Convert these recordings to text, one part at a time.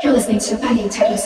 You're listening to Banging Techno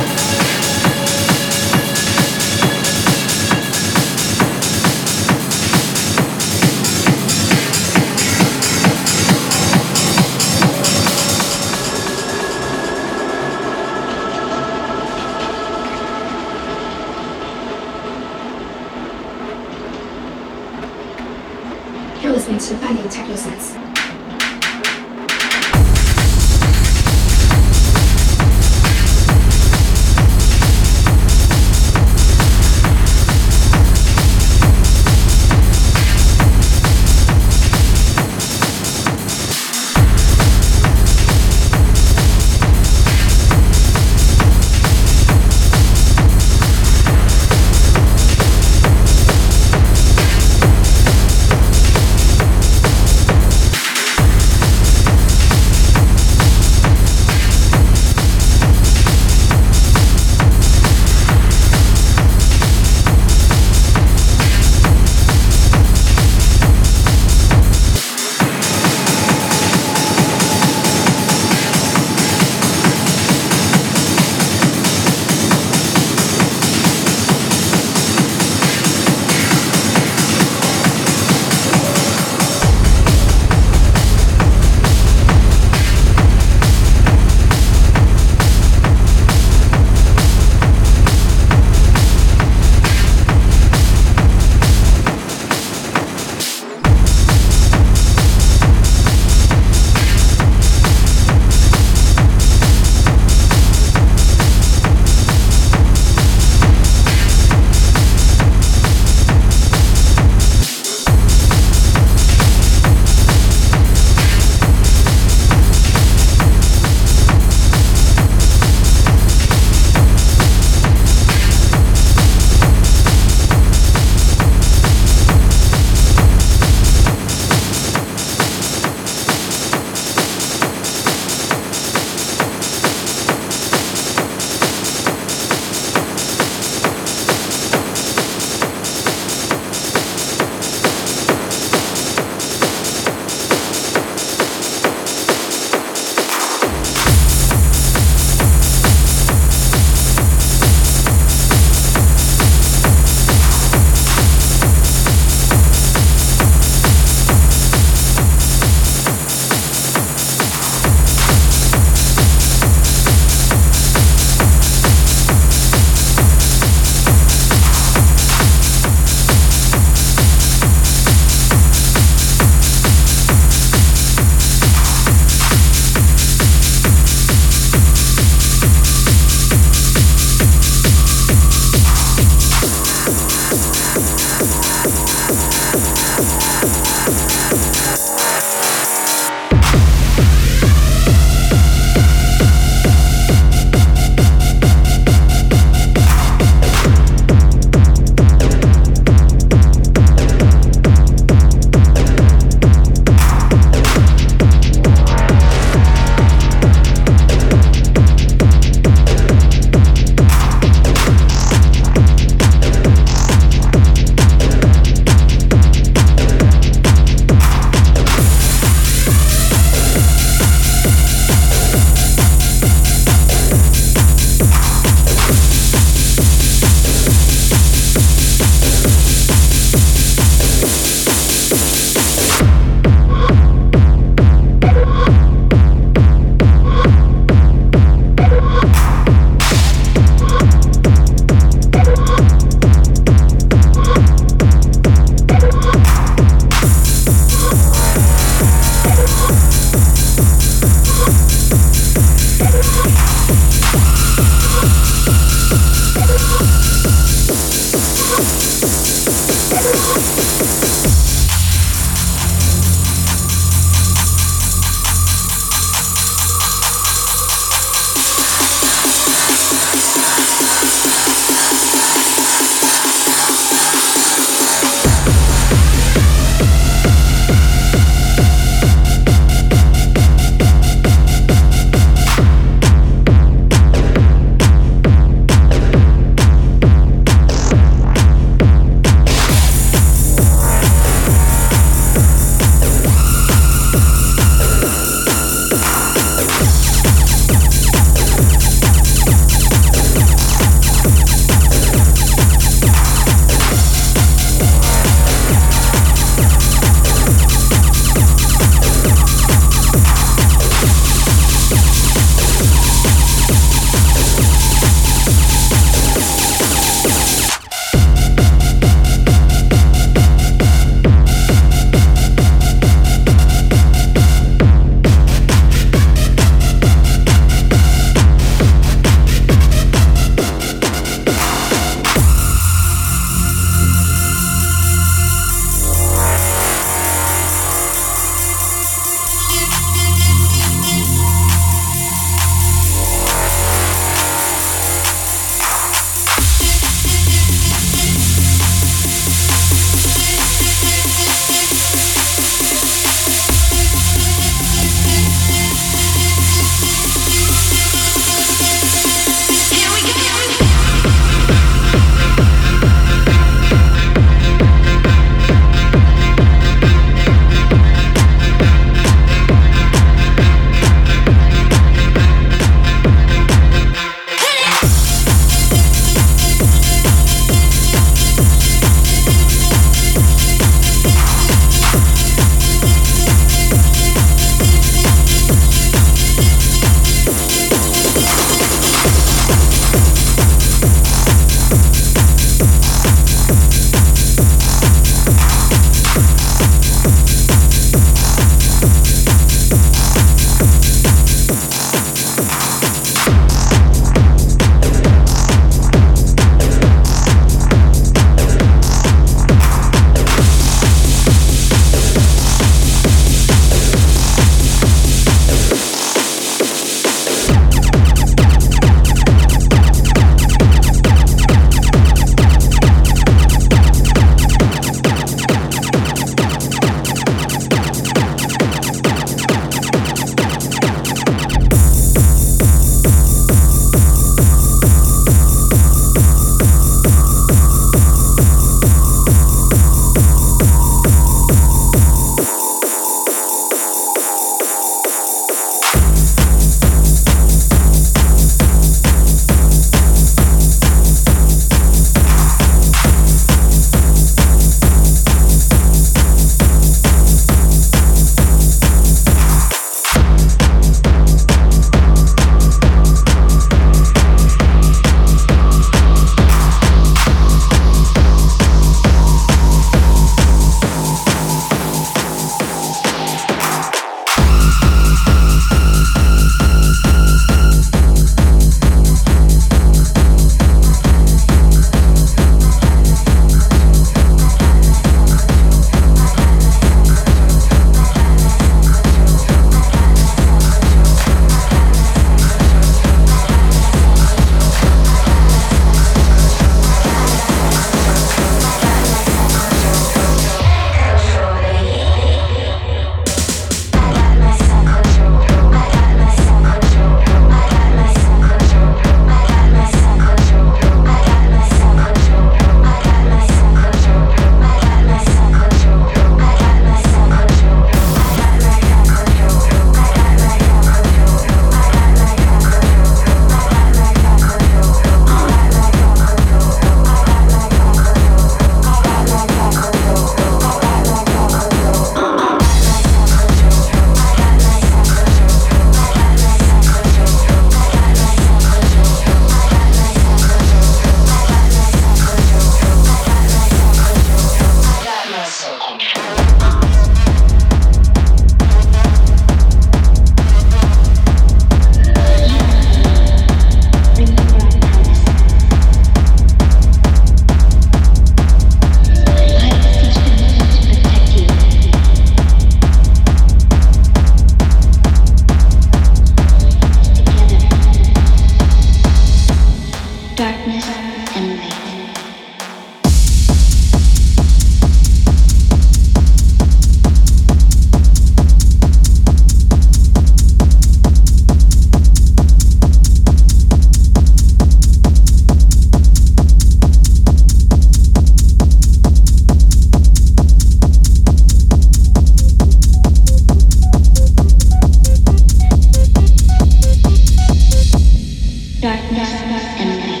and.